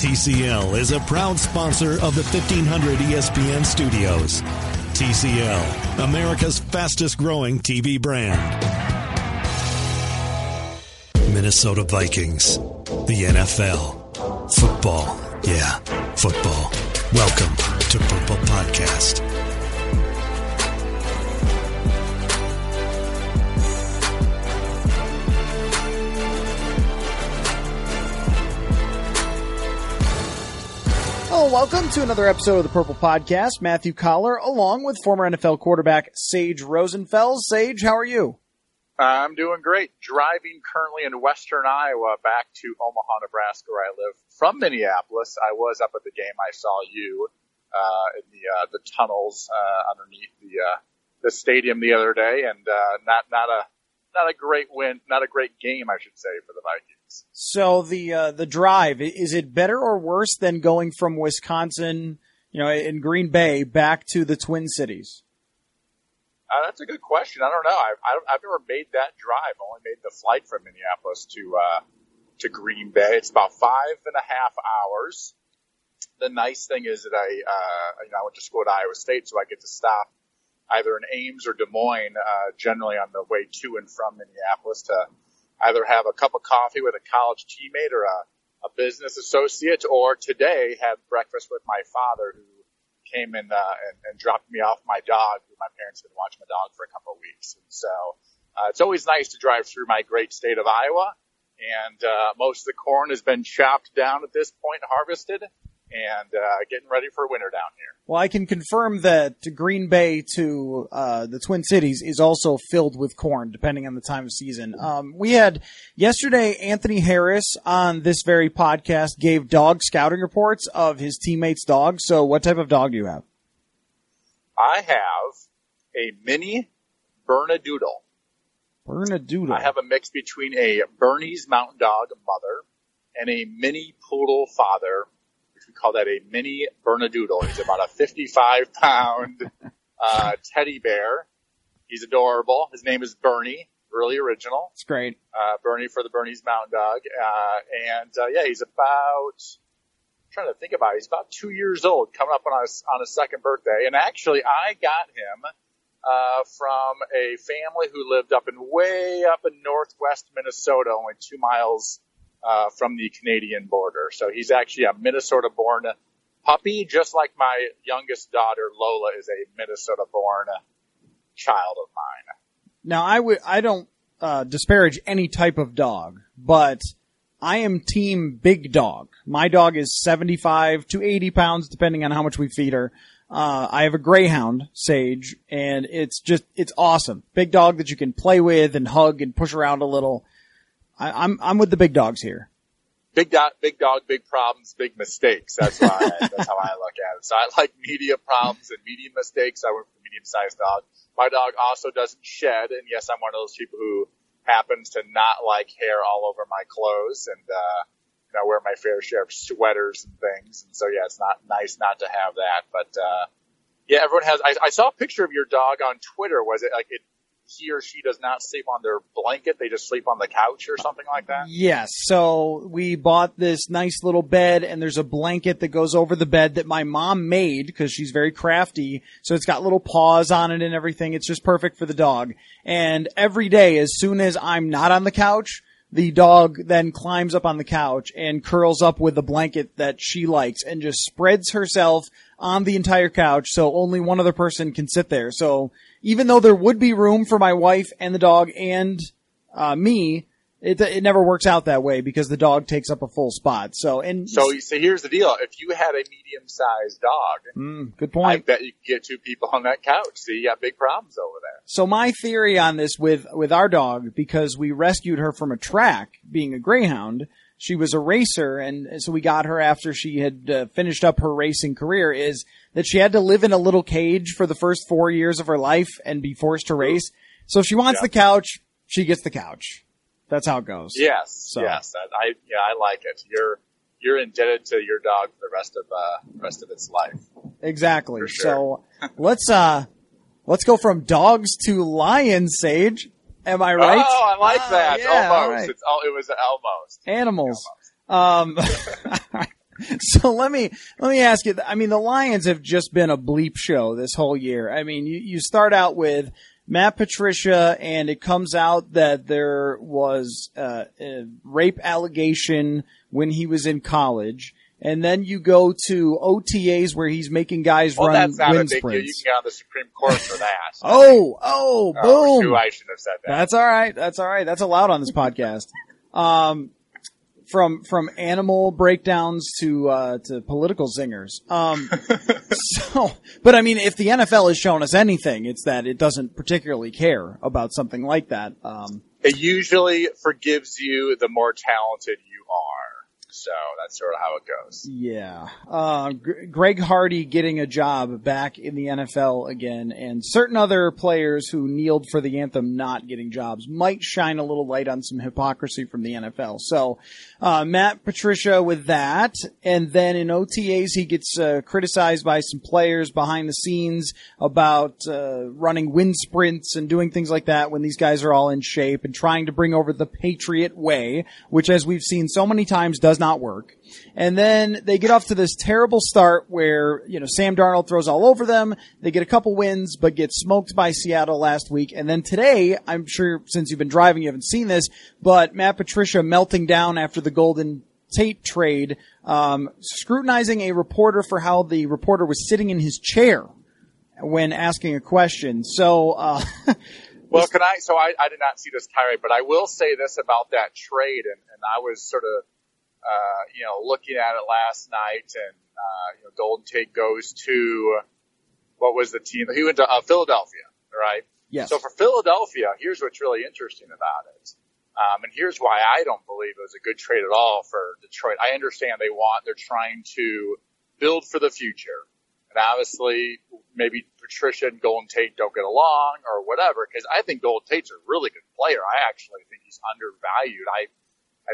TCL is a proud sponsor of the 1500 ESPN studios. TCL, America's fastest growing TV brand. Minnesota Vikings, the NFL, football. Yeah, football. Welcome to Purple Podcast. Welcome to another episode of the Purple Podcast. Matthew Coller, along with former NFL quarterback Sage Rosenfels. Sage, how are you? I'm doing great. Driving currently in western Iowa back to Omaha, Nebraska, where I live from Minneapolis. I was up at the game. I saw you uh, in the uh, the tunnels uh, underneath the uh, the stadium the other day, and uh, not not a not a great win, not a great game, I should say, for the Vikings. So the uh, the drive is it better or worse than going from Wisconsin, you know, in Green Bay back to the Twin Cities? Uh, that's a good question. I don't know. I've, I've never made that drive. I only made the flight from Minneapolis to uh, to Green Bay. It's about five and a half hours. The nice thing is that I, uh, you know, I went to school at Iowa State, so I get to stop either in Ames or Des Moines, uh, generally on the way to and from Minneapolis to either have a cup of coffee with a college teammate or a, a business associate, or today have breakfast with my father who came in uh, and, and dropped me off my dog, my parents had been watching my dog for a couple of weeks. And so uh, it's always nice to drive through my great state of Iowa. And uh, most of the corn has been chopped down at this point, harvested and uh, getting ready for winter down here. Well, I can confirm that Green Bay to uh, the Twin Cities is also filled with corn, depending on the time of season. Um, we had yesterday Anthony Harris on this very podcast gave dog scouting reports of his teammates' dogs. So, what type of dog do you have? I have a mini Bernedoodle. Bernedoodle. I have a mix between a Bernese Mountain Dog mother and a mini poodle father call that a mini Bernedoodle. He's about a 55 pound, uh, teddy bear. He's adorable. His name is Bernie, really original. It's great. Uh, Bernie for the Bernese Mountain Dog. Uh, and, uh, yeah, he's about, I'm trying to think about it. He's about two years old, coming up on his, on his second birthday. And actually, I got him, uh, from a family who lived up in way up in northwest Minnesota, only two miles uh, from the Canadian border. So he's actually a Minnesota born puppy, just like my youngest daughter, Lola, is a Minnesota born child of mine. Now I would, I don't, uh, disparage any type of dog, but I am team big dog. My dog is 75 to 80 pounds, depending on how much we feed her. Uh, I have a greyhound, Sage, and it's just, it's awesome. Big dog that you can play with and hug and push around a little. I, I'm I'm with the big dogs here. Big dog, big dog, big problems, big mistakes. That's why. I, that's how I look at it. So I like medium problems and medium mistakes. I went for the medium-sized dog. My dog also doesn't shed, and yes, I'm one of those people who happens to not like hair all over my clothes, and uh, you know, wear my fair share of sweaters and things. And so yeah, it's not nice not to have that, but. uh yeah, everyone has. I, I saw a picture of your dog on Twitter. Was it like it he or she does not sleep on their blanket. They just sleep on the couch or something like that. Yes. So we bought this nice little bed and there's a blanket that goes over the bed that my mom made because she's very crafty. So it's got little paws on it and everything. It's just perfect for the dog. And every day, as soon as I'm not on the couch, the dog then climbs up on the couch and curls up with the blanket that she likes and just spreads herself on the entire couch so only one other person can sit there. So even though there would be room for my wife and the dog and uh, me, it it never works out that way because the dog takes up a full spot. So and So, so here's the deal: if you had a medium-sized dog, Mm, good I point. bet you could get two people on that couch. See, you got big problems over there. So my theory on this with with our dog because we rescued her from a track, being a greyhound. She was a racer, and so we got her after she had uh, finished up her racing career. Is that she had to live in a little cage for the first four years of her life and be forced to race. So if she wants Yeah. the couch, she gets the couch. That's how it goes. Yes, So- yes, I, I yeah, I like it. You're you're indebted to your dog for the rest of uh rest of its life. Exactly. Sure. So let's uh let's go from dogs to lions, Sage. Am I right? Oh, I like Ah, that. yeah, almost. right. It's oh, it was almost. Animals. Um so let me let me ask you I mean the Lions have just been a bleep show this whole year. I mean you, you start out with Matt Patricia and it comes out that there was uh, a rape allegation when he was in college. And then you go to OTAs where he's making guys Well, run that's not a wind big deal. You can get on the Supreme Court for that. Oh, oh, Oh, boom. shoot, I shouldn't have said that. That's all right. That's all right. That's allowed on this podcast. Um, from from animal breakdowns to uh, to political zingers. Um, so, but I mean, if the NFL has shown us anything, it's that it doesn't particularly care about something like that. Um, It usually forgives you the more talented you are. So that's sort of how it goes. Yeah. Uh, G- Greg Hardy getting a job back in the NFL again, and certain other players who kneeled for the anthem not getting jobs might shine a little light on some hypocrisy from the NFL. So, uh, Matt Patricia with that, and then in OTAs he gets uh, criticized by some players behind the scenes about uh, running wind sprints and doing things like that when these guys are all in shape and trying to bring over the Patriot way, which as we've seen so many times does not work. And then they get off to this terrible start where, you know, Sam Darnold throws all over them. They get a couple wins, but get smoked by Seattle last week. And then today, I'm sure since you've been driving, you haven't seen this, but Matt Patricia melting down after the Golden Tate trade, um, scrutinizing a reporter for how the reporter was sitting in his chair when asking a question. So, uh, Well, can I? So I, I did not see this tirade, but I will say this about that trade, and, and I was sort of, uh, you know, looking at it last night, and uh, you know, Golden Tate goes to what was the team? He went to uh, Philadelphia, right? yes. So for Philadelphia, here's what's really interesting about it. Um, and here's why I don't believe it was a good trade at all for Detroit. I understand they want, they're trying to build for the future. And obviously, maybe Patricia and Golden Tate don't get along or whatever, because I think Golden Tate's a really good player. I actually think he's undervalued. I,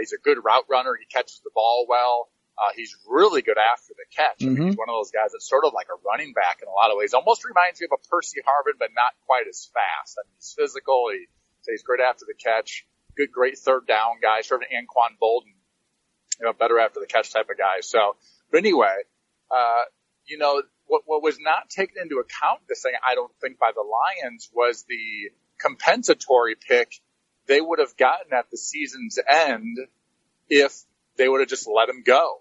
he's a good route runner. He catches the ball well. Uh, he's really good after the catch. I mean, he's one of those guys that's sort of like a running back in a lot of ways. Almost reminds me of a Percy Harvin, but not quite as fast. I mean, he's physical. He, so he's great after the catch. Good, great third down guy, sort of an Anquan Boldin, you know, better after the catch type of guy. So, but anyway, uh, you know, what, what was not taken into account this thing, I don't think by the Lions was the compensatory pick they would have gotten at the season's end if they would have just let him go.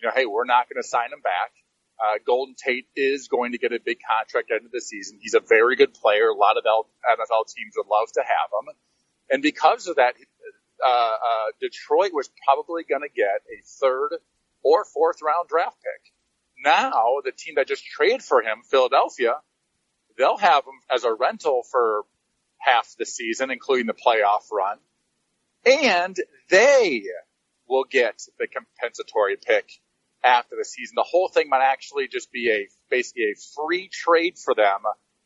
You know, hey, we're not going to sign him back. Uh, Golden Tate is going to get a big contract at the end of the season. He's a very good player. A lot of NFL teams would love to have him. And because of that, uh, uh, Detroit was probably going to get a third or fourth round draft pick. Now, the team that just traded for him, Philadelphia, they'll have him as a rental for half the season, including the playoff run. And they will get the compensatory pick after the season. The whole thing might actually just be a, basically a free trade for them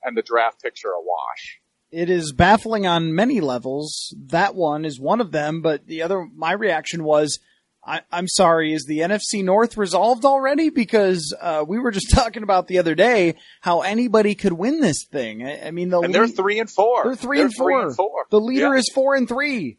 and the draft picks are a wash. it is baffling on many levels. That one is one of them, but the other, my reaction was, I, I'm sorry, is the NFC North resolved already? Because uh, we were just talking about the other day how anybody could win this thing. I, I mean, the And they're lead- three and four. they're three, and, four. and four. The leader Yeah. is four and three.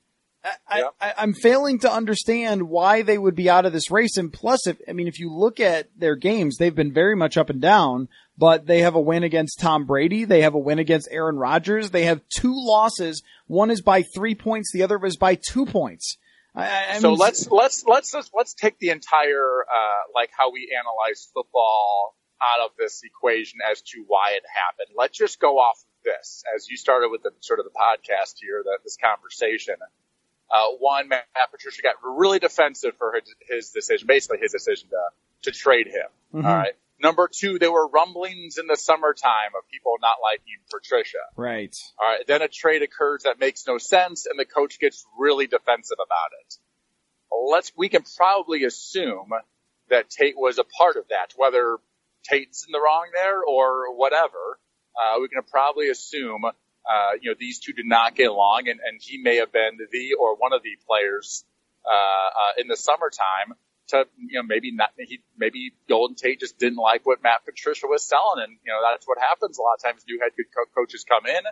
I, Yeah. I, I'm failing to understand why they would be out of this race. And plus, if I mean, if you look at their games, they've been very much up and down. But they have a win against Tom Brady. They have a win against Aaron Rodgers. They have two losses. One is by three points. The other is by two points. I, I so mean, let's let's let's let's let's take the entire uh, like how we analyze football out of this equation as to why it happened. Let's just go off of this as you started with the sort of the podcast here, that this conversation. Uh, one, Matt Patricia got really defensive for his, his decision, basically his decision to to trade him. Mhm. All right. Number two, there were rumblings in the summertime of people not liking Patricia. right. All right. Then a trade occurs that makes no sense and the coach gets really defensive about it. Let's, we can probably assume that Tate was a part of that, whether Tate's in the wrong there or whatever. Uh, we can probably assume, uh, you know, these two did not get along and, and he may have been the or one of the players, uh, uh, in the summertime to, you know, maybe not, he, maybe Golden Tate just didn't like what Matt Patricia was selling. And, you know, that's what happens. A lot of times new head co- coaches come in.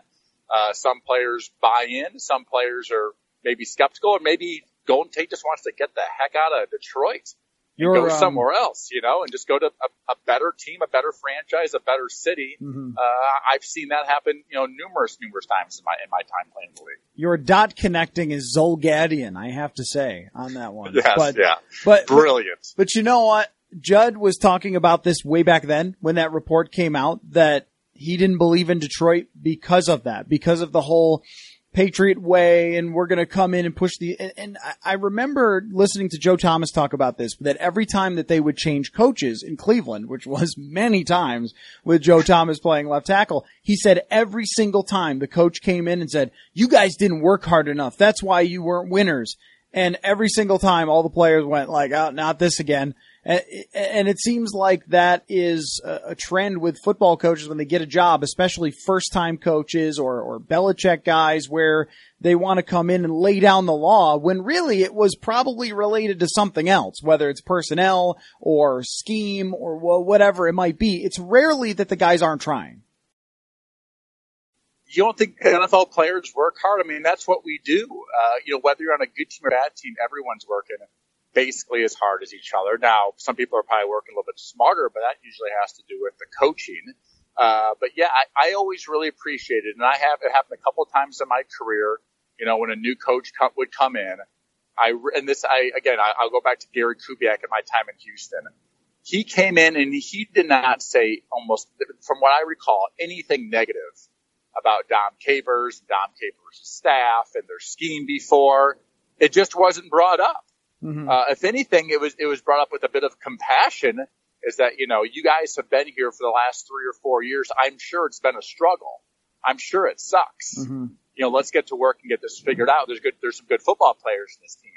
Uh, some players buy in. Some players are maybe skeptical and maybe Golden Tate just wants to get the heck out of Detroit You're, go um, somewhere else, you know, and just go to a, a better team, a better franchise, a better city. Mhm. Uh, I've seen that happen, you know, numerous, numerous times in my, in my time playing the league. Your dot connecting is Zolgadian, I have to say, on that one. Yes, but, yeah. but, Brilliant. But you know what? Judd was talking about this way back then when that report came out that he didn't believe in Detroit because of that, because of the whole Patriot way and we're going to come in and push the, and, and I- remember listening to Joe Thomas talk about this, that every time that they would change coaches in Cleveland, which was many times with Joe Thomas playing left tackle, he said every single time the coach came in and said, you guys didn't work hard enough. That's why you weren't winners. And every single time all the players went like, oh, not this again. And it seems like that is a trend with football coaches when they get a job, especially first time coaches or, or Belichick guys where they want to come in and lay down the law when really it was probably related to something else, whether it's personnel or scheme or whatever it might be. It's rarely that the guys aren't trying. you don't think NFL players work hard? I mean, that's what we do. Uh, you know, whether you're on a good team or a bad team, everyone's working basically as hard as each other. Now, some people are probably working a little bit smarter, but that usually has to do with the coaching. Uh, but yeah, I, I always really appreciate it. And I have, it happened a couple of times in my career, you know, when a new coach would come in. I, and this, I, again, I, I'll go back to Gary Kubiak at my time in Houston. He came in and he did not say almost, from what I recall, anything negative about Dom Capers, Dom Capers' staff and their scheme before. It just wasn't brought up. Mhm. Uh, if anything, it was it was brought up with a bit of compassion. Is that you know you guys have been here for the last three or four years. I'm sure it's been a struggle. I'm sure it sucks. Mhm. You know, let's get to work and get this figured out. There's good. There's some good football players in this team.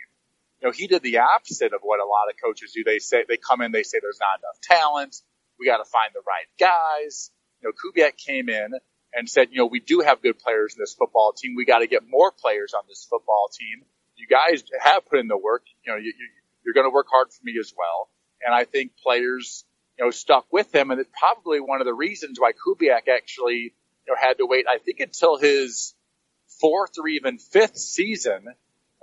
You know, he did the opposite of what a lot of coaches do. They say they come in, they say there's not enough talent. We got to find the right guys. You know, Kubiak came in and said, you know, we do have good players in this football team. We got to get more players on this football team. You guys have put in the work. You know, you, you, you're going to work hard for me as well. And I think players, you know, stuck with him. And it's probably one of the reasons why Kubiak actually, you know, had to wait, I think until his fourth or even fifth season,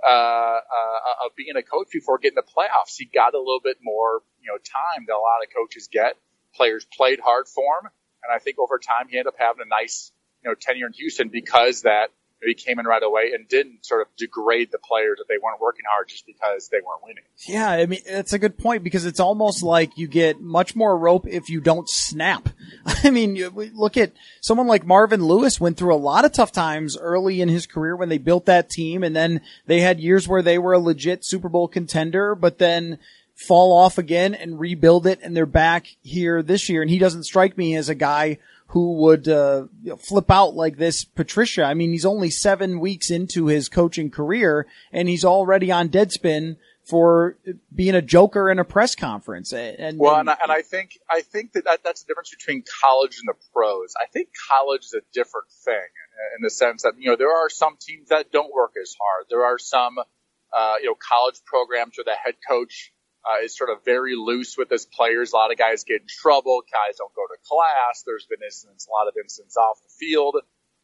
uh, uh, of being a coach before getting the playoffs. He got a little bit more, you know, time that a lot of coaches get. Players played hard for him. And I think over time he ended up having a nice, you know, tenure in Houston because that he came in right away and didn't sort of degrade the players that they weren't working hard just because they weren't winning. Yeah, I mean, that's a good point because it's almost like you get much more rope if you don't snap. I mean, look at someone like Marvin Lewis went through a lot of tough times early in his career when they built that team and then they had years where they were a legit Super Bowl contender, but then fall off again and rebuild it and they're back here this year and he doesn't strike me as a guy who would uh, flip out like this Patricia. I mean, he's only 7 weeks into his coaching career and he's already on Deadspin for being a joker in a press conference. And Well, and I, and I think I think that, that that's the difference between college and the pros. I think college is a different thing in the sense that you know there are some teams that don't work as hard. There are some uh, you know college programs where the head coach uh, is sort of very loose with his players. A lot of guys get in trouble. Guys don't go to class. There's been incidents, a lot of incidents off the field,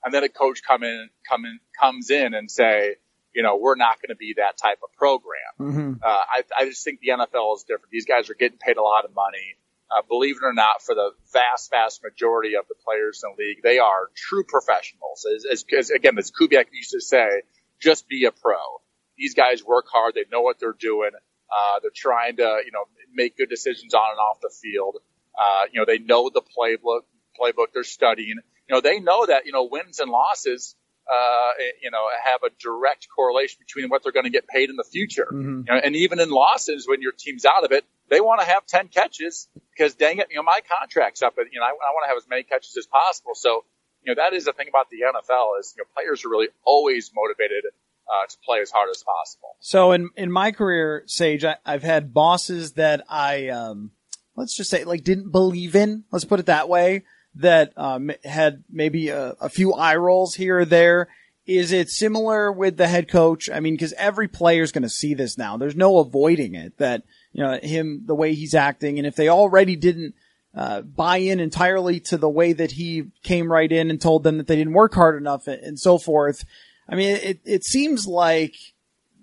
and then a coach come in, come in, comes in and say, you know, we're not going to be that type of program. hmm Uh, I, I just think the NFL is different. These guys are getting paid a lot of money. Uh, believe it or not, for the vast, vast majority of the players in the league, they are true professionals. As, as, as again, as Kubiak used to say, just be a pro. these guys work hard. They know what they're doing. Uh, they're trying to, you know, make good decisions on and off the field. Uh, you know, they know the playbook, playbook they're studying. You know, they know that, you know, wins and losses, uh, you know, have a direct correlation between what they're going to get paid in the future. Mm-hmm. You know, and even in losses, when your team's out of it, they want to have 10 catches because dang it, you know, my contract's up and, you know, I, I want to have as many catches as possible. So, you know, that is the thing about the NFL is, you know, players are really always motivated uh, to play as hard as possible. So in in my career, Sage, I, I've had bosses that I um, let's just say like didn't believe in. Let's put it that way. That um, had maybe a, a few eye rolls here or there. Is it similar with the head coach? I mean, because every player is going to see this now. There's no avoiding it. That you know him the way he's acting, and if they already didn't uh, buy in entirely to the way that he came right in and told them that they didn't work hard enough and, and so forth. I mean, it, it seems like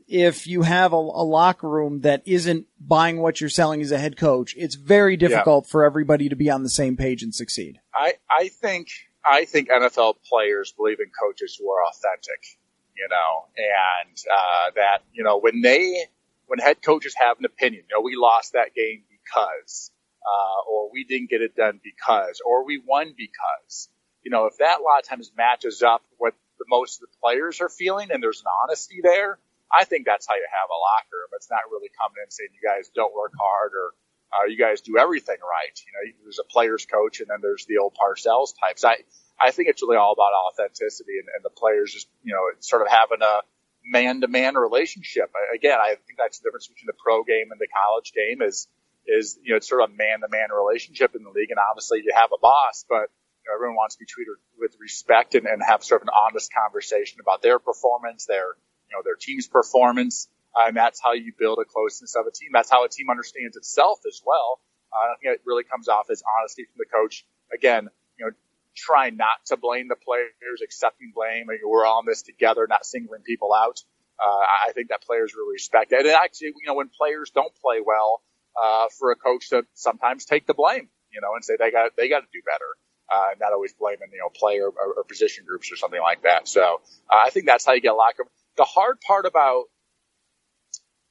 if you have a, a, locker room that isn't buying what you're selling as a head coach, it's very difficult yeah. for everybody to be on the same page and succeed. I, I think, I think NFL players believe in coaches who are authentic, you know, and, uh, that, you know, when they, when head coaches have an opinion, you know, we lost that game because, uh, or we didn't get it done because, or we won because, you know, if that a lot of times matches up with the most of the players are feeling and there's an honesty there, I think that's how you have a locker room. It's not really coming in saying you guys don't work hard or uh, you guys do everything right. You know, there's a player's coach and then there's the old Parcells types. I, I think it's really all about authenticity and, and the players just, you know, sort of having a man to man relationship. Again, I think that's the difference between the pro game and the college game is, is, you know, it's sort of a man to man relationship in the league. And obviously you have a boss, but you know, everyone wants to be treated with respect and, and have sort of an honest conversation about their performance, their, you know, their team's performance. Uh, and that's how you build a closeness of a team. That's how a team understands itself as well. Uh, I think it really comes off as honesty from the coach. Again, you know, try not to blame the players, accepting blame. I mean, we're all in this together, not singling people out. Uh, I think that players really respect it. And actually, you know, when players don't play well, uh, for a coach to sometimes take the blame, you know, and say they got, they got to do better uh, not always blaming, you know, player or, or position groups or something like that. So uh, I think that's how you get a locker room. The hard part about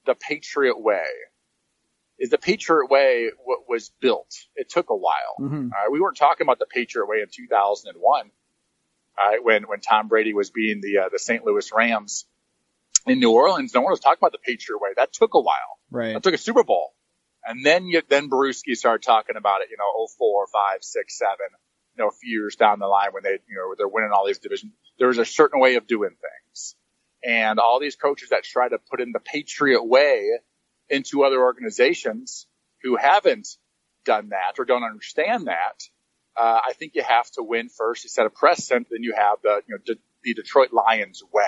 the Patriot way is the Patriot way w- was built. It took a while. Mm-hmm. Uh, we weren't talking about the Patriot way in 2001, uh, when when Tom Brady was being the uh, the St. Louis Rams in New Orleans. No one was talking about the Patriot way. That took a while. Right. That took a Super Bowl. And then you, then Bruschi started talking about it, you know, 04, 5, 6, 7 you know, a few years down the line when they, you know, they're winning all these divisions, there's a certain way of doing things. And all these coaches that try to put in the Patriot way into other organizations who haven't done that or don't understand that, uh, I think you have to win first. You set a precedent, then you have the, you know, the Detroit Lions way,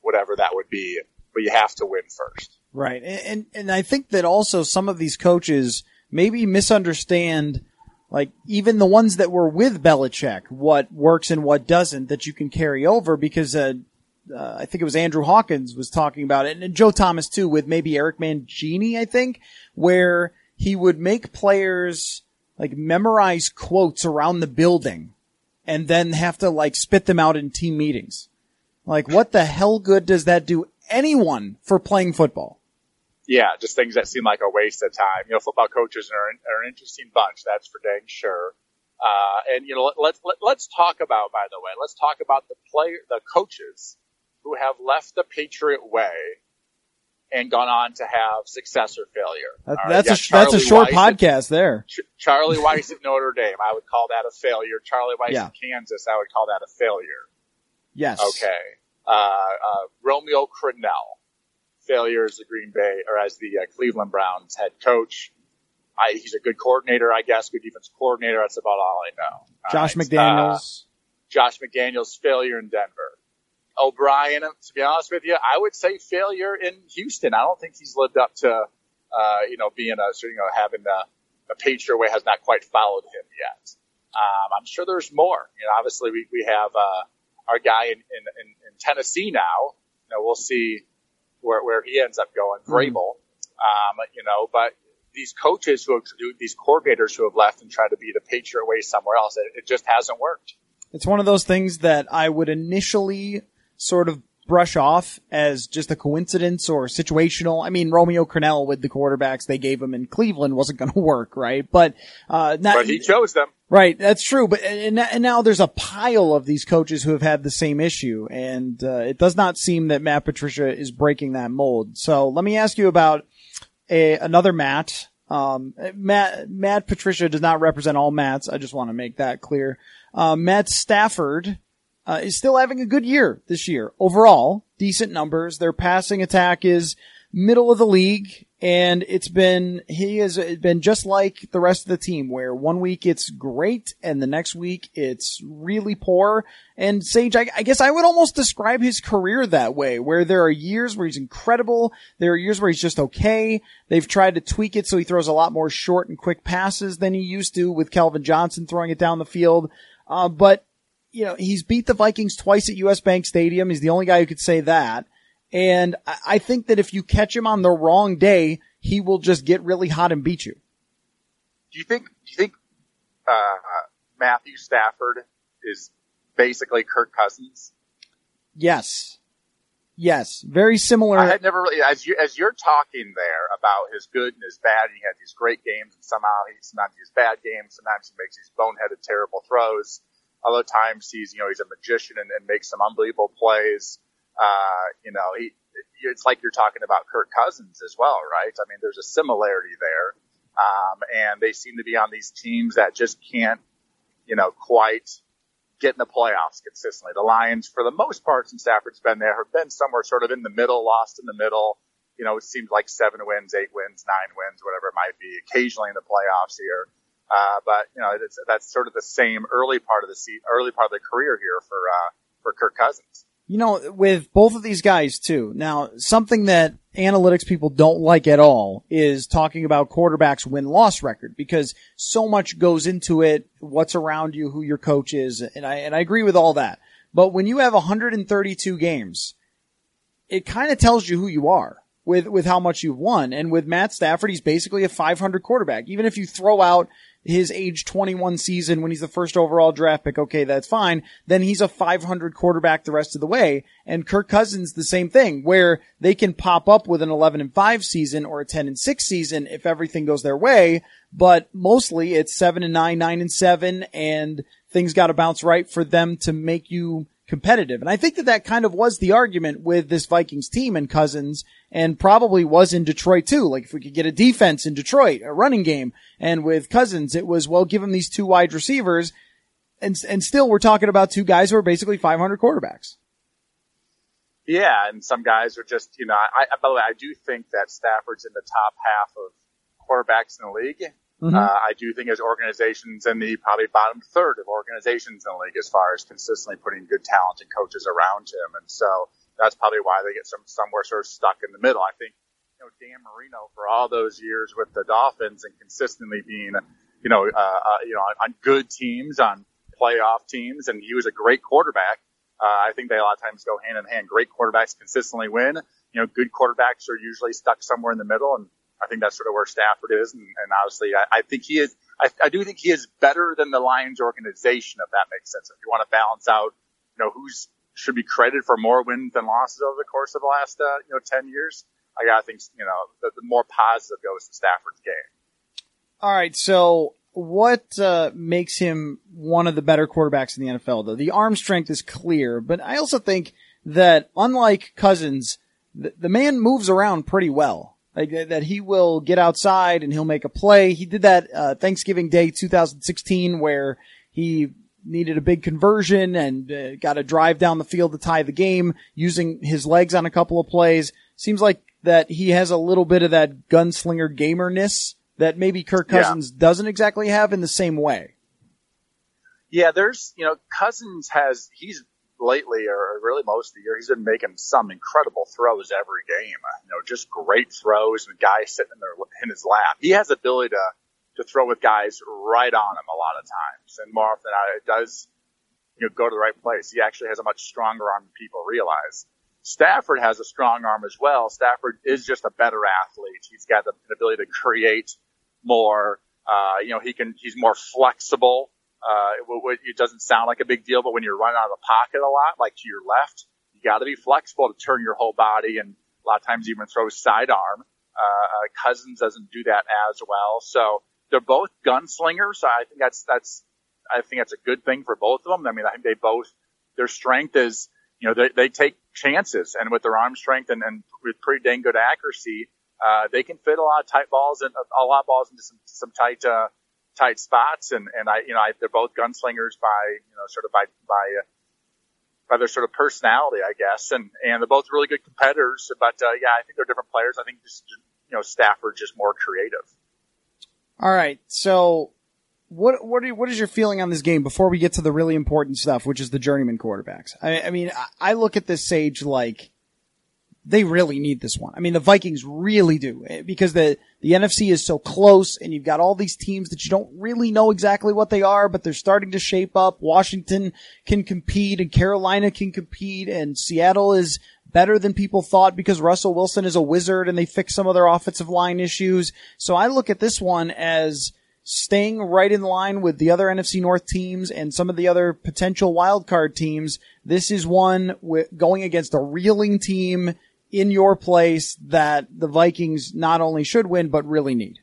whatever that would be, but you have to win first. Right. And, and, and I think that also some of these coaches maybe misunderstand like even the ones that were with Belichick, what works and what doesn't that you can carry over because, uh, uh, I think it was Andrew Hawkins was talking about it and Joe Thomas too with maybe Eric Mangini, I think, where he would make players like memorize quotes around the building and then have to like spit them out in team meetings. Like what the hell good does that do anyone for playing football? Yeah, just things that seem like a waste of time. You know, football coaches are, are an interesting bunch, that's for dang sure. Uh, and you know, let, let's let, let's talk about, by the way, let's talk about the player, the coaches who have left the Patriot way and gone on to have success or failure. That, that's a that's a short Weiss podcast at, there. Ch- Charlie Weis at Notre Dame, I would call that a failure. Charlie Weis yeah. at Kansas, I would call that a failure. Yes. Okay. Uh, uh, Romeo Crennel failure as the Green Bay or as the uh, Cleveland Browns head coach. I, he's a good coordinator, I guess, good defense coordinator. That's about all I know. Josh. McDaniels. Uh, Josh McDaniels failure in Denver. O'Brien, to be honest with you, I would say failure in Houston. I don't think he's lived up to, uh, you know, being a, you know, having a, a Patriot way has not quite followed him yet. Um, I'm sure there's more. You know, obviously we, we have, uh, our guy in, in, in, in Tennessee now. You know, we'll see where, where he ends up going, mm-hmm. Vrabel. Um, you know, but these coaches who have, these coordinators who have left and tried to be the Patriot way somewhere else, it, it just hasn't worked. It's one of those things that I would initially sort of brush off as just a coincidence or situational. I mean, Romeo Crennel with the quarterbacks they gave him in Cleveland wasn't going to work, right? But, uh, not, but he chose them. Right, that's true. But and, and now there's a pile of these coaches who have had the same issue, and uh, it does not seem that Matt Patricia is breaking that mold. So let me ask you about a, another Matt. Um, Matt Matt Patricia does not represent all Matts. I just want to make that clear. Uh, Matt Stafford uh, is still having a good year this year overall. Decent numbers. Their passing attack is middle of the league and it's been he has been just like the rest of the team where one week it's great and the next week it's really poor and sage I, I, guess i would almost describe his career that way where there are years where he's incredible there are years where he's just okay they've tried to tweak it so he throws a lot more short and quick passes than he used to with calvin johnson throwing it down the field uh, but you know he's beat the vikings twice at us bank stadium he's the only guy who could say that and I think that if you catch him on the wrong day, he will just get really hot and beat you. Do you think? Do you think uh, Matthew Stafford is basically Kirk Cousins? Yes. Yes, very similar. I had never really, as you as you're talking there about his good and his bad, and he had these great games, and somehow he sometimes he has bad games, sometimes he makes these boneheaded, terrible throws. Other times he's you know he's a magician and, and makes some unbelievable plays. Uh, you know, he, it's like you're talking about Kirk Cousins as well, right? I mean, there's a similarity there. Um, and they seem to be on these teams that just can't, you know, quite get in the playoffs consistently. The Lions, for the most part, since Stafford's been there, have been somewhere sort of in the middle, lost in the middle. You know, it seems like seven wins, eight wins, nine wins, whatever it might be, occasionally in the playoffs here. Uh, but you know, that's sort of the same early part of the se- early part of the career here for uh, for Kirk Cousins. You know, with both of these guys too. Now, something that analytics people don't like at all is talking about quarterbacks win loss record because so much goes into it, what's around you, who your coach is, and I, and I agree with all that. But when you have 132 games, it kind of tells you who you are with, with how much you've won. And with Matt Stafford, he's basically a 500 quarterback. Even if you throw out his age 21 season when he's the first overall draft pick, okay, that's fine. Then he's a 500 quarterback the rest of the way. And Kirk Cousins, the same thing, where they can pop up with an 11 and 5 season or a 10 and 6 season if everything goes their way. But mostly it's 7 and 9, 9 and 7, and things got to bounce right for them to make you competitive. And I think that that kind of was the argument with this Vikings team and Cousins and probably was in Detroit too. Like if we could get a defense in Detroit, a running game, and with Cousins, it was, well, give him these two wide receivers. And, and still we're talking about two guys who are basically 500 quarterbacks. Yeah. And some guys are just, you know, I, by the way, I do think that Stafford's in the top half of quarterbacks in the league. Mm-hmm. Uh, I do think his organization's in the probably bottom third of organizations in the league as far as consistently putting good talent and coaches around him. And so that's probably why they get some somewhere sort of stuck in the middle. I think you know Dan Marino for all those years with the Dolphins and consistently being you know uh, uh, you know on, on good teams on playoff teams and he was a great quarterback. Uh, I think they a lot of times go hand in hand. Great quarterbacks consistently win. You know, good quarterbacks are usually stuck somewhere in the middle, and I think that's sort of where Stafford is, and, and obviously I, I think he is. I, I do think he is better than the Lions organization, if that makes sense. If you want to balance out, you know, who's should be credited for more wins than losses over the course of the last, uh, you know, ten years. I gotta think, you know, the, the more positive goes to Stafford's game. All right, so what uh, makes him one of the better quarterbacks in the NFL? Though the arm strength is clear, but I also think that unlike Cousins, the, the man moves around pretty well like that he will get outside and he'll make a play. He did that uh, Thanksgiving Day 2016 where he needed a big conversion and uh, got a drive down the field to tie the game using his legs on a couple of plays. Seems like that he has a little bit of that gunslinger gamerness that maybe Kirk Cousins yeah. doesn't exactly have in the same way. Yeah, there's, you know, Cousins has, he's lately, or really most of the year, he's been making some incredible throws every game. You know, just great throws and guys sitting in, their, in his lap. He has the ability to to throw with guys right on him a lot of times, and more often than not, it does you know go to the right place. He actually has a much stronger arm than people realize. Stafford has a strong arm as well. Stafford is just a better athlete. He's got the ability to create more. Uh, you know, he can, he's more flexible. Uh, it, it doesn't sound like a big deal, but when you're running out of the pocket a lot, like to your left, you got to be flexible to turn your whole body and a lot of times even throw sidearm. Uh, uh, Cousins doesn't do that as well. So they're both gunslingers. I think that's, that's, I think that's a good thing for both of them. I mean, I think they both, their strength is, you know, they, they take chances and with their arm strength and, and with pretty dang good accuracy, uh, they can fit a lot of tight balls and a lot of balls into some, some tight, uh, tight spots. And, and I, you know, I, they're both gunslingers by, you know, sort of by, by, uh, by their sort of personality, I guess. And, and they're both really good competitors. But, uh, yeah, I think they're different players. I think just, you know, Stafford just more creative. All right. So what, what, are, what is your feeling on this game before we get to the really important stuff, which is the journeyman quarterbacks? I, I mean, I, I look at this Sage like, they really need this one. I mean, the Vikings really do eh, because the, the NFC is so close and you've got all these teams that you don't really know exactly what they are, but they're starting to shape up. Washington can compete and Carolina can compete and Seattle is better than people thought because Russell Wilson is a wizard and they fixed some of their offensive line issues. So I look at this one as staying right in line with the other NFC North teams and some of the other potential wildcard teams. This is one with going against a reeling team in your place that the Vikings not only should win, but really need?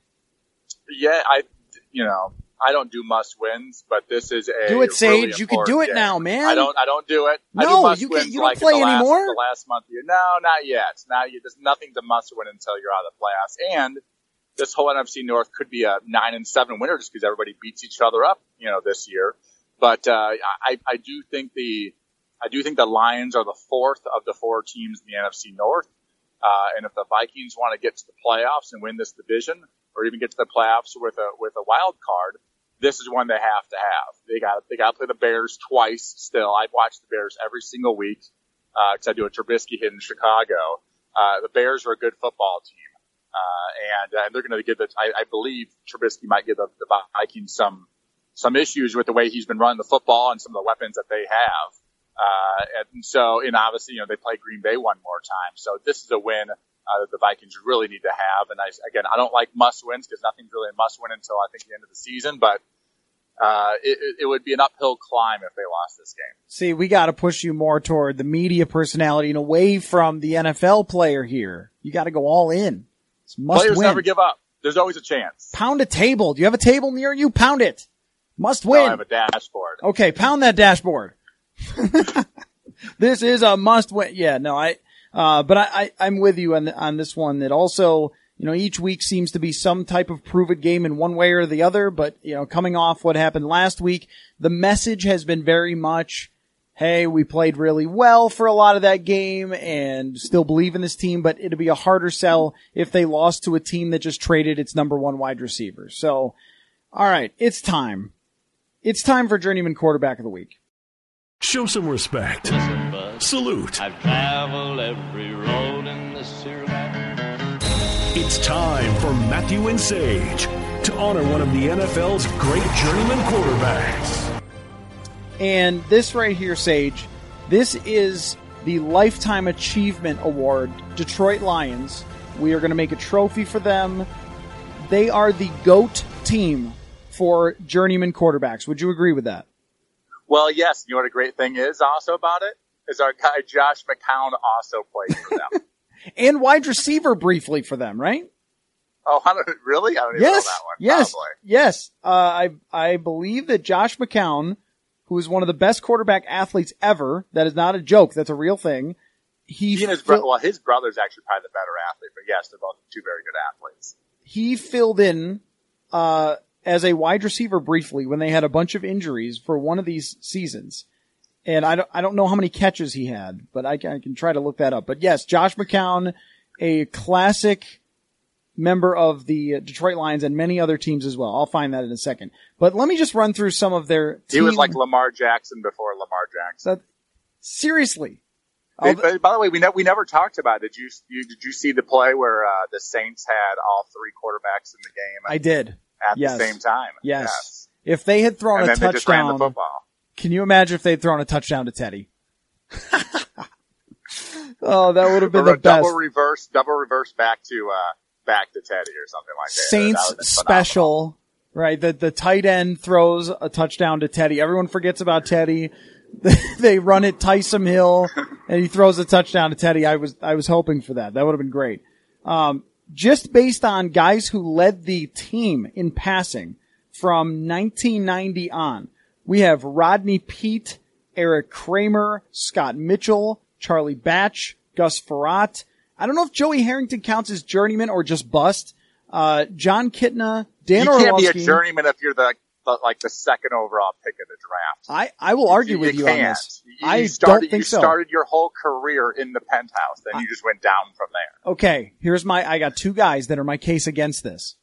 Yeah, I, you know, I don't do must wins, but this is a do it, Sage. Really you can do it game. now, man. I don't. I don't do it. No, do you can. You don't like play the last, anymore. The last month, you no, not yet. Not yet. There's nothing to must win until you're out of the playoffs, and this whole NFC North could be a nine and seven winner just because everybody beats each other up, you know, this year. But uh, I, I do think the I do think the Lions are the fourth of the four teams in the NFC North. Uh, and if the Vikings want to get to the playoffs and win this division, or even get to the playoffs with a with a wild card, this is one they have to have. They got they got to play the Bears twice. Still, I've watched the Bears every single week because uh, I do a Trubisky hit in Chicago. Uh, the Bears are a good football team, uh, and, uh, and they're going to give the. I, I believe Trubisky might give the, the Vikings some some issues with the way he's been running the football and some of the weapons that they have. Uh, and so, and obviously, you know, they play Green Bay one more time. So this is a win uh, that the Vikings really need to have. And I, again, I don't like must wins because nothing's really a must win until I think the end of the season, but uh, it, it, would be an uphill climb if they lost this game. See, we got to push you more toward the media personality and away from the NFL player here. You got to go all in. It's must Players win. never give up. There's always a chance. Pound a table. Do you have a table near you? Pound it. Must win. No, I have a dashboard. Okay, pound that dashboard. this is a must win. Yeah, no, I, uh, but I, I, am with you on, on this one that also, you know, each week seems to be some type of prove it game in one way or the other, but, you know, coming off what happened last week, the message has been very much, hey, we played really well for a lot of that game and still believe in this team, but it'd be a harder sell if they lost to a team that just traded its number one wide receiver. So, alright, it's time. It's time for Journeyman Quarterback of the Week. Show some respect. Listen, Salute. I've traveled every road in this here land. It's time for Matthew and Sage to honor one of the NFL's great journeyman quarterbacks. And this right here, Sage, this is the Lifetime Achievement Award, Detroit Lions. We are going to make a trophy for them. They are the GOAT team for journeyman quarterbacks. Would you agree with that? Well, yes. You know what a great thing is also about it is our guy Josh McCown also played for them. and wide receiver briefly for them, right? Oh, I don't, really? I don't even yes, know that one. Yes, Probably. yes. Uh, I I believe that Josh McCown, who is one of the best quarterback athletes ever, that is not a joke. That's a real thing. He, he and his brother. Well, his brother's actually probably the better athlete, but yes, they're both two very good athletes. He filled in uh, as a wide receiver briefly when they had a bunch of injuries for one of these seasons. And I don't, I don't know how many catches he had, but I can, I can try to look that up. But yes, Josh McCown, a classic member of the Detroit Lions and many other teams as well. I'll find that in a second. But let me just run through some of their. He was like Lamar Jackson before Lamar Jackson. seriously. They, by the way, we ne- we never talked about it. Did you, you did you see the play where uh, the Saints had all three quarterbacks in the game? I did at yes. the same time. Yes. yes. If they had thrown and a touchdown, can you imagine if they'd thrown a touchdown to Teddy? oh, that would have been or the best. Double reverse, double reverse back to uh, back to Teddy or something like that. Saints that special, right? The the tight end throws a touchdown to Teddy. Everyone forgets about Teddy. they run it Taysom Hill and he throws a touchdown to Teddy. I was, I was hoping for that. That would have been great. Um, just based on guys who led the team in passing from 1990 on, we have Rodney Peete, Eric Kramer, Scott Mitchell, Charlie Batch, Gus Frerotte. I don't know if Joey Harrington counts as journeyman or just bust. Uh, Jon Kitna, Dan you can't be a journeyman if you're the, the like the second overall pick of the draft. I, I will argue with you, on can't. this. You, I you started, don't think you so. started your whole career in the penthouse, then you just went down from there. Okay, here's my, I got two guys that are my case against this.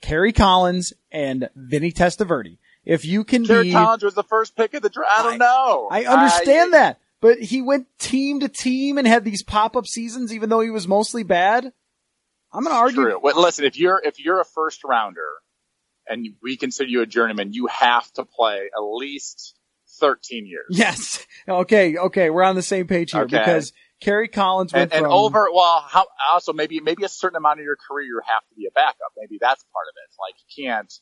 Kerry Collins and Vinny Testaverde. If you can Jared be, Collins was the first pick of the draft. I don't know. I understand that, but he went team to team and had these pop-up seasons even though he was mostly bad. I'm going to argue. True. Well, listen, if you're if you're a first rounder and we consider you a journeyman, you have to play at least 13 years. Yes. Okay. Okay. We're on the same page here Okay. because Kerry Collins went And, and from over, well, how, also maybe, maybe a certain amount of your career you have to be a backup. Maybe that's part of it. Like you can't,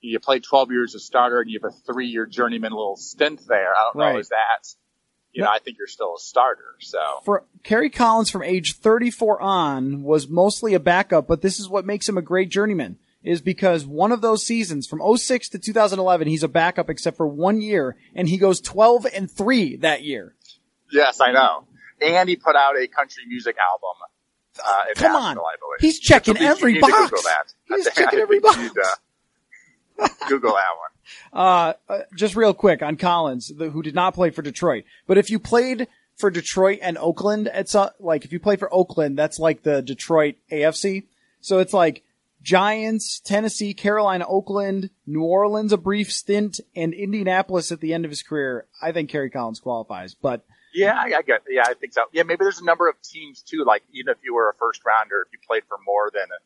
you play 12 years as a starter and you have a three year journeyman little stint there. I don't Right. know, is that, you know, I think you're still a starter. So for Kerry Collins from age 34 on was mostly a backup, but this is what makes him a great journeyman is because one of those seasons from 06 to 2011, he's a backup except for one year and he goes 12 and 3 that year. yes, I know. And he put out a country music album. Uh, Come Nashville, on. He's checking need- every you box. Google that. He's checking every you need box. to Google that one. Uh, uh, just real quick on Collins, the, who did not play for Detroit. But if you played for Detroit and Oakland, it's uh, like if you play for Oakland, that's like the Detroit AFC. So it's like Giants, Tennessee, Carolina, Oakland, New Orleans, a brief stint, and Indianapolis at the end of his career. I think Kerry Collins qualifies, but Yeah, I, I get. Yeah, I think so. Yeah, maybe there's a number of teams too. Like even if you were a first rounder, if you played for more than, a,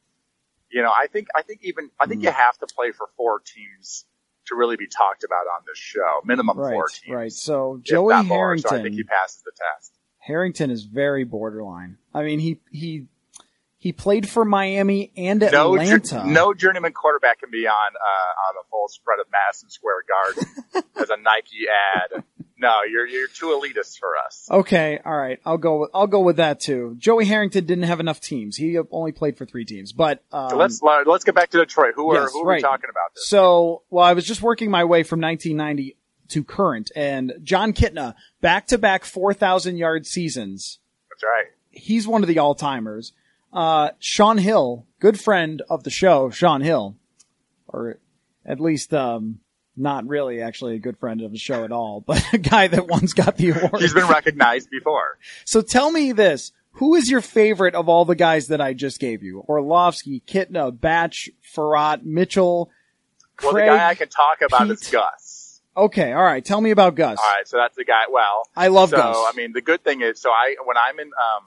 you know, I think I think even I think you mm. have to play for four teams to really be talked about on this show. Minimum right, four teams. right. So Joey not more. Harrington. So I think he passes the test. Harrington is very borderline. I mean, he he he played for Miami and No, Atlanta. no journeyman quarterback can be on uh, on a full spread of Madison Square Garden as a Nike ad. No, you're you're too elitist for us. Okay, all right. I'll go. With, I'll go with that too. Joey Harrington didn't have enough teams. He only played for three teams. But um, So let's let's get back to Detroit. Who are yes, who are right. we talking about? This? So, well, I was just working my way from 1990 to current, and Jon Kitna, back to back 4,000 yard seasons. That's right. He's one of the all timers. Uh, Shaun Hill, good friend of the show, Shaun Hill, or at least um, not really actually a good friend of the show at all, but a guy that once got the award. He's been recognized before. So tell me this. Who is your favorite of all the guys that I just gave you? Orlovsky, Kitna, Batch, Frerotte, Mitchell, Well, the guy I can talk about is Gus. Okay, all right. Tell me about Gus. All right, so that's the guy. Well, I love so Gus. I mean, the good thing is, so I when I'm in um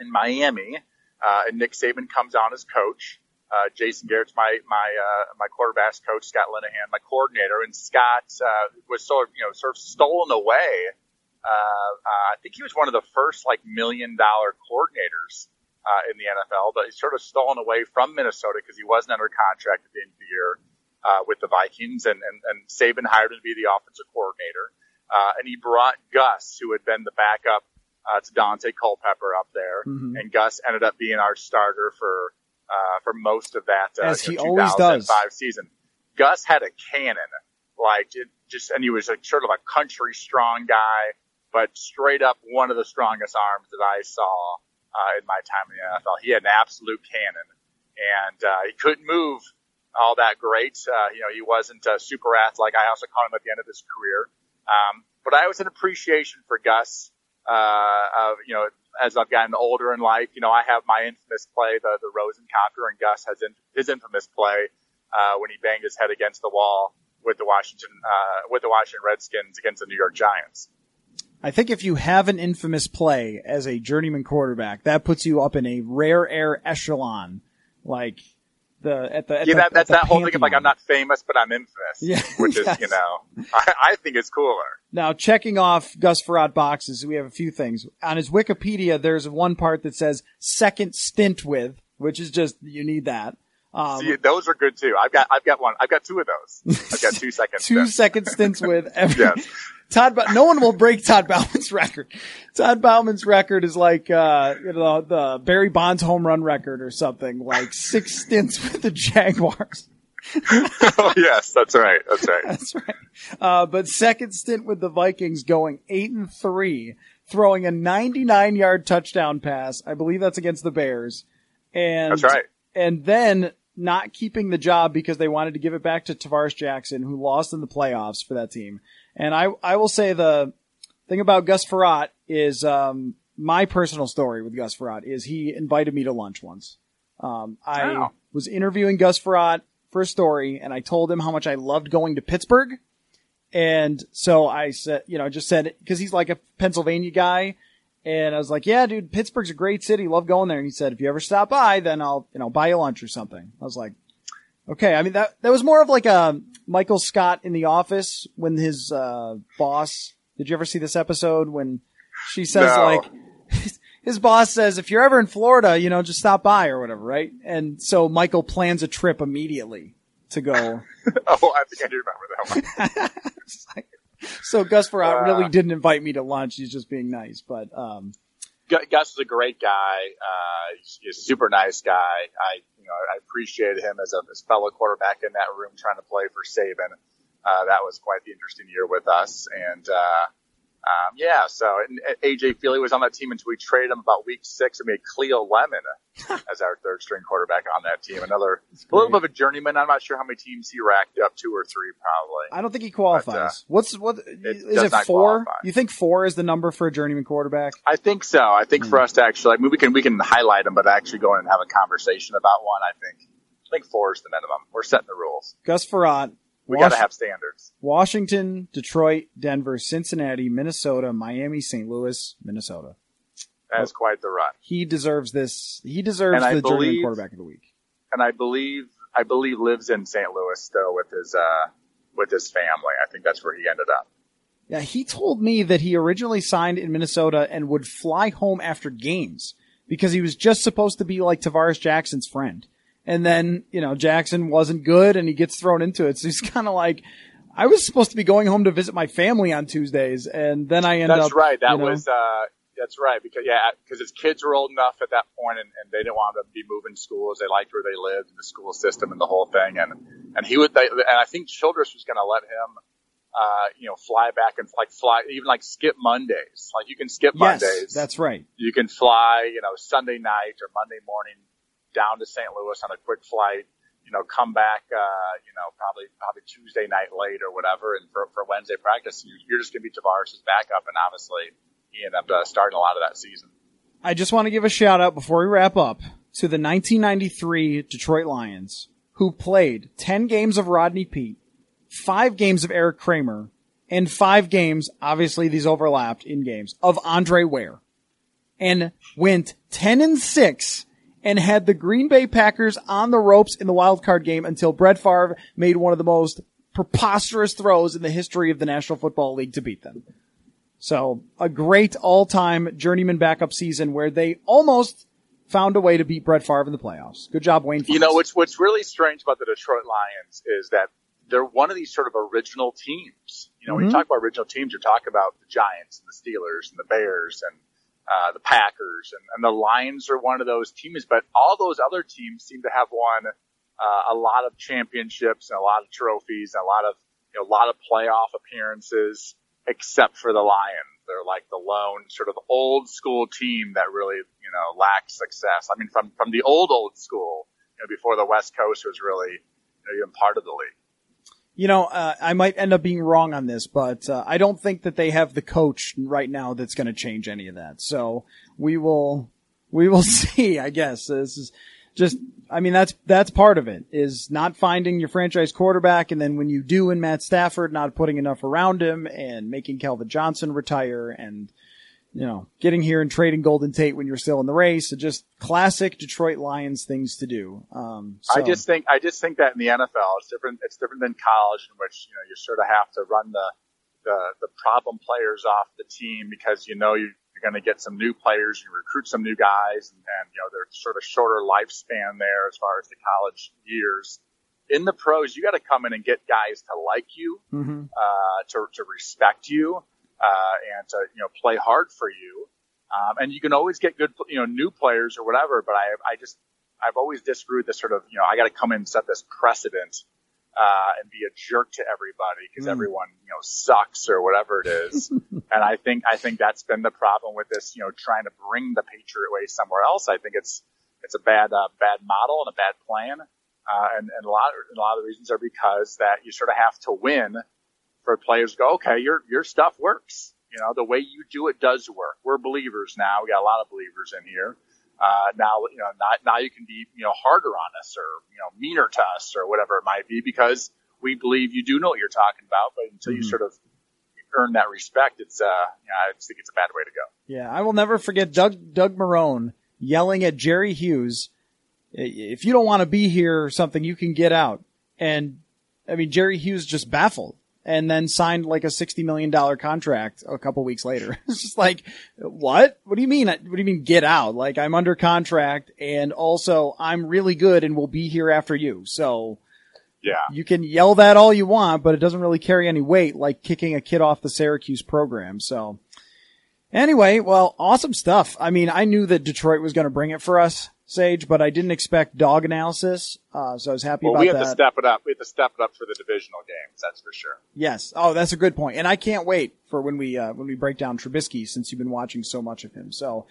in Miami, uh, and Nick Saban comes on as coach. Uh, Jason Garrett's my my uh, my quarterbacks coach, Scott Linehan, my coordinator, and Scott uh, was sort of you know sort of stolen away. Uh, uh, I think he was one of the first like million dollar coordinators uh, in the NFL, but he's sort of stolen away from Minnesota because he wasn't under contract at the end of the year uh, with the Vikings, and, and and Saban hired him to be the offensive coordinator, uh, and he brought Gus, who had been the backup uh, to Daunte Culpepper up there, Mhm. and Gus ended up being our starter for uh, for most of that uh, As you know, he always does. 2005 season. Gus had a cannon, like it just, and he was like sort of a country strong guy, but straight up one of the strongest arms that I saw uh, in my time in the NFL. He had an absolute cannon, and uh, he couldn't move all that great. Uh, you know, he wasn't a super athletic. I also caught him at the end of his career. Um, but I was an appreciation for Gus. Uh, of, you know, as I've gotten older in life, you know, I have my infamous play, the, the Rosencopter, and Gus has in, his infamous play, uh, when he banged his head against the wall with the Washington, uh, with the Washington Redskins against the New York Giants. I think if you have an infamous play as a journeyman quarterback, that puts you up in a rare air echelon, like the at the at Yeah, the, that, that's that whole thing of like, I'm not famous, but I'm infamous. Yeah, Which is, you know, I, I think it's cooler. Now, checking off Gus Frerotte boxes, we have a few things. On his Wikipedia, there's one part that says second stint with, which is just, you need that. Um, See, those are good too. I've got, I've got one. I've got two of those. I've got two seconds. two second stints with every, Yes. Todd, ba- no one will break Todd Bouman's record. Todd Bouman's record is like, uh, you know, the Barry Bonds home run record or something, like six stints with the Jaguars. oh, yes, that's right. That's right. That's right. Uh, but second stint with the Vikings going eight and three, throwing a 99 yard touchdown pass. I believe that's against the Bears. And, That's right. And then not keeping the job because they wanted to give it back to Tarvaris Jackson, who lost in the playoffs for that team. And I, I will say the thing about Gus Frerotte is, um, my personal story with Gus Frerotte is he invited me to lunch once. Um, I Wow. was interviewing Gus Frerotte for a story and I told him how much I loved going to Pittsburgh. And so I said, you know, just said, cause he's like a Pennsylvania guy. And I was like, yeah, dude, Pittsburgh's a great city. Love going there. And he said, if you ever stop by, then I'll, you know, buy you lunch or something. I was like, okay. I mean, that, that was more of like a Michael Scott in the office when his, uh, boss, did you ever see this episode when she says No. like, his boss says, if you're ever in Florida, you know, just stop by or whatever, right? And so Michael plans a trip immediately to go. Oh, I think I do remember that one. so Gus Frerotte Uh. really didn't invite me to lunch. He's just being nice, but, um, Gu- Gus is a great guy. Uh, he's, he's a super nice guy. I, you know, I appreciated him as a as fellow quarterback in that room trying to play for Saban. Uh, that was quite the interesting year with us. And, uh, um, yeah, so and AJ Feeley was on that team until we traded him about week six and we had Cleo Lemon as our third string quarterback on that team. Another, a little bit of a journeyman. I'm not sure how many teams he racked up, two or three probably. I don't think he qualifies. But, uh, What's what is does it four? qualify. You think four is the number for a journeyman quarterback? I think so. I think for us to actually, I mean, we can we can highlight them, but actually go in and have a conversation about one. I think I think four is the minimum. We're setting the rules. Gus Frerotte, We Wash- got to have standards. Washington, Detroit, Denver, Cincinnati, Minnesota, Miami, St. Louis, Minnesota. That's quite the run. He deserves this. He deserves And I the journeyman believe- quarterback of the week. And I believe I believe lives in St. Louis still with his uh with his family. I think that's where he ended up. Yeah, he told me that he originally signed in Minnesota and would fly home after games because he was just supposed to be like Tarvaris Jackson's friend. And then, you know, Jackson wasn't good and he gets thrown into it. So he's kind of like, I was supposed to be going home to visit my family on Tuesdays and then I end That's up. That's right. That you know, was uh that's right because yeah because his kids were old enough at that point and, and they didn't want to be moving schools. They liked where they lived and the school system and the whole thing. And and he would they, and I think Childress was going to let him. Uh, you know, fly back and like fly, even like skip Mondays. Like you can skip Yes, Mondays. that's right. you can fly, you know, Sunday night or Monday morning down to St. Louis on a quick flight, you know, come back, uh, you know, probably, probably Tuesday night late or whatever. And for, for Wednesday practice, you- you're just going to be Tarvaris' backup. And obviously he ended up uh, starting a lot of that season. I just want to give a shout out before we wrap up to the 1993 Detroit Lions, who played 10 games of Rodney Peete, 5 games of Eric Kramer, and 5 games, obviously these overlapped in games, of Andre Ware. And went 10 and 6 and had the Green Bay Packers on the ropes in the wild card game until Brett Favre made one of the most preposterous throws in the history of the National Football League to beat them. So a great all-time journeyman backup season where they almost found a way to beat Brett Favre in the playoffs. Good job, Wayne. You know, what's, what's really strange about the Detroit Lions is that they're one of these sort of original teams. You know, when you mm-hmm. talk about original teams, you're talking about the Giants and the Steelers and the Bears and uh, the Packers and, and the Lions are one of those teams, but all those other teams seem to have won uh, a lot of championships and a lot of trophies and a lot of you know a lot of playoff appearances, except for the Lions. They're like the lone sort of old school team that really you know lacks success. I mean, from from the old old school, you know, before the West Coast was really you know, even part of the league. You know, uh, I might end up being wrong on this, but uh, I don't think that they have the coach right now that's going to change any of that. So we will, we will see. I guess this is just. I mean, that's that's part of it is not finding your franchise quarterback, and then when you do in Matt Stafford, not putting enough around him and making Calvin Johnson retire, and you know, getting here and trading Golden Tate when you're still in the race. So just classic Detroit Lions things to do. Um, I just think I just think that in the NFL it's different. It's different than college, in which you know you sort of have to run the the, the problem players off the team because you know you, you're going to get some new players, you recruit some new guys, and, and you know they're sort of shorter lifespan there as far as the college years. in the pros, you got to come in and get guys to like you, Mm-hmm. uh, to, to respect you, uh, and to, you know, play hard for you. Um, and you can always get good, you know, new players or whatever, but I, I just, I've always disagreed with this sort of, you know, I got to come in and set this precedent, uh, and be a jerk to everybody because Mm. everyone, you know, sucks or whatever it is. and I think, I think that's been the problem with this, you know, trying to bring the Patriot way somewhere else. I think it's, it's a bad, uh, bad model and a bad plan. Uh, and, and a lot, and a lot of the reasons are because that you sort of have to win for players go, okay, your, your stuff works. You know, the way you do it does work. We're believers now. We got a lot of believers in here. Uh, now, you know, not, now you can be, you know, harder on us or, you know, meaner to us or whatever it might be because we believe you do know what you're talking about. But until you sort of earn that respect, it's, uh, you know, I just think it's a bad way to go. Yeah, I will never forget Doug Doug Marrone yelling at Jerry Hughes, "If you don't want to be here or something, you can get out." And I mean, Jerry Hughes just baffled, and then signed like a sixty million dollar contract a couple weeks later. it's just like, what? What do you mean? What do you mean get out? Like I'm under contract, and also I'm really good and will be here after you. So Yeah. you can yell that all you want, but it doesn't really carry any weight like kicking a kid off the Syracuse program. So anyway, well, awesome stuff. I mean, I knew that Detroit was going to bring it for us, Sage, but I didn't expect dog analysis. Uh, so I was happy Well, about that. we have that. to step it up. We have to step it up for the divisional games. That's for sure. Yes. Oh, that's a good point. And I can't wait for when we, uh, when we break down Trubisky since you've been watching so much of him. So,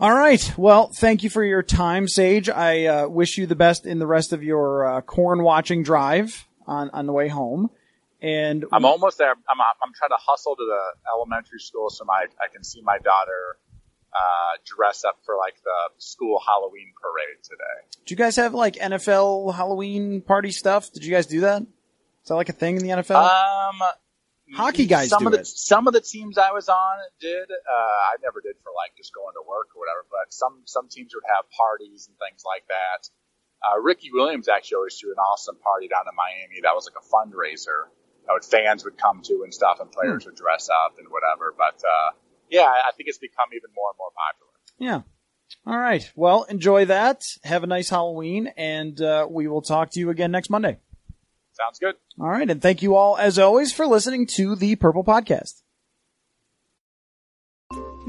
all right. Well, thank you for your time, Sage. I, uh, wish you the best in the rest of your, uh, corn watching drive on, on the way home. And I'm almost there. I'm, I'm trying to hustle to the elementary school so my, I can see my daughter, uh, dress up for like the school Halloween parade today. do you guys have like NFL Halloween party stuff? Did you guys do that? Is that like a thing in the NFL? Um, Hockey guys some do of the, it. Some of the teams I was on did. Uh, I never did for like just going to work or whatever, but some, some teams would have parties and things like that. Uh, Ricky Williams actually always threw an awesome party down in Miami. That was like a fundraiser that would, fans would come to and stuff and players Hmm. would dress up and whatever. But, uh, yeah, I think it's become even more and more popular. yeah. All right. Well, enjoy that. Have a nice Halloween and, uh, we will talk to you again next Monday. Sounds good. All right. And thank you all, as always, for listening to the Purple Podcast.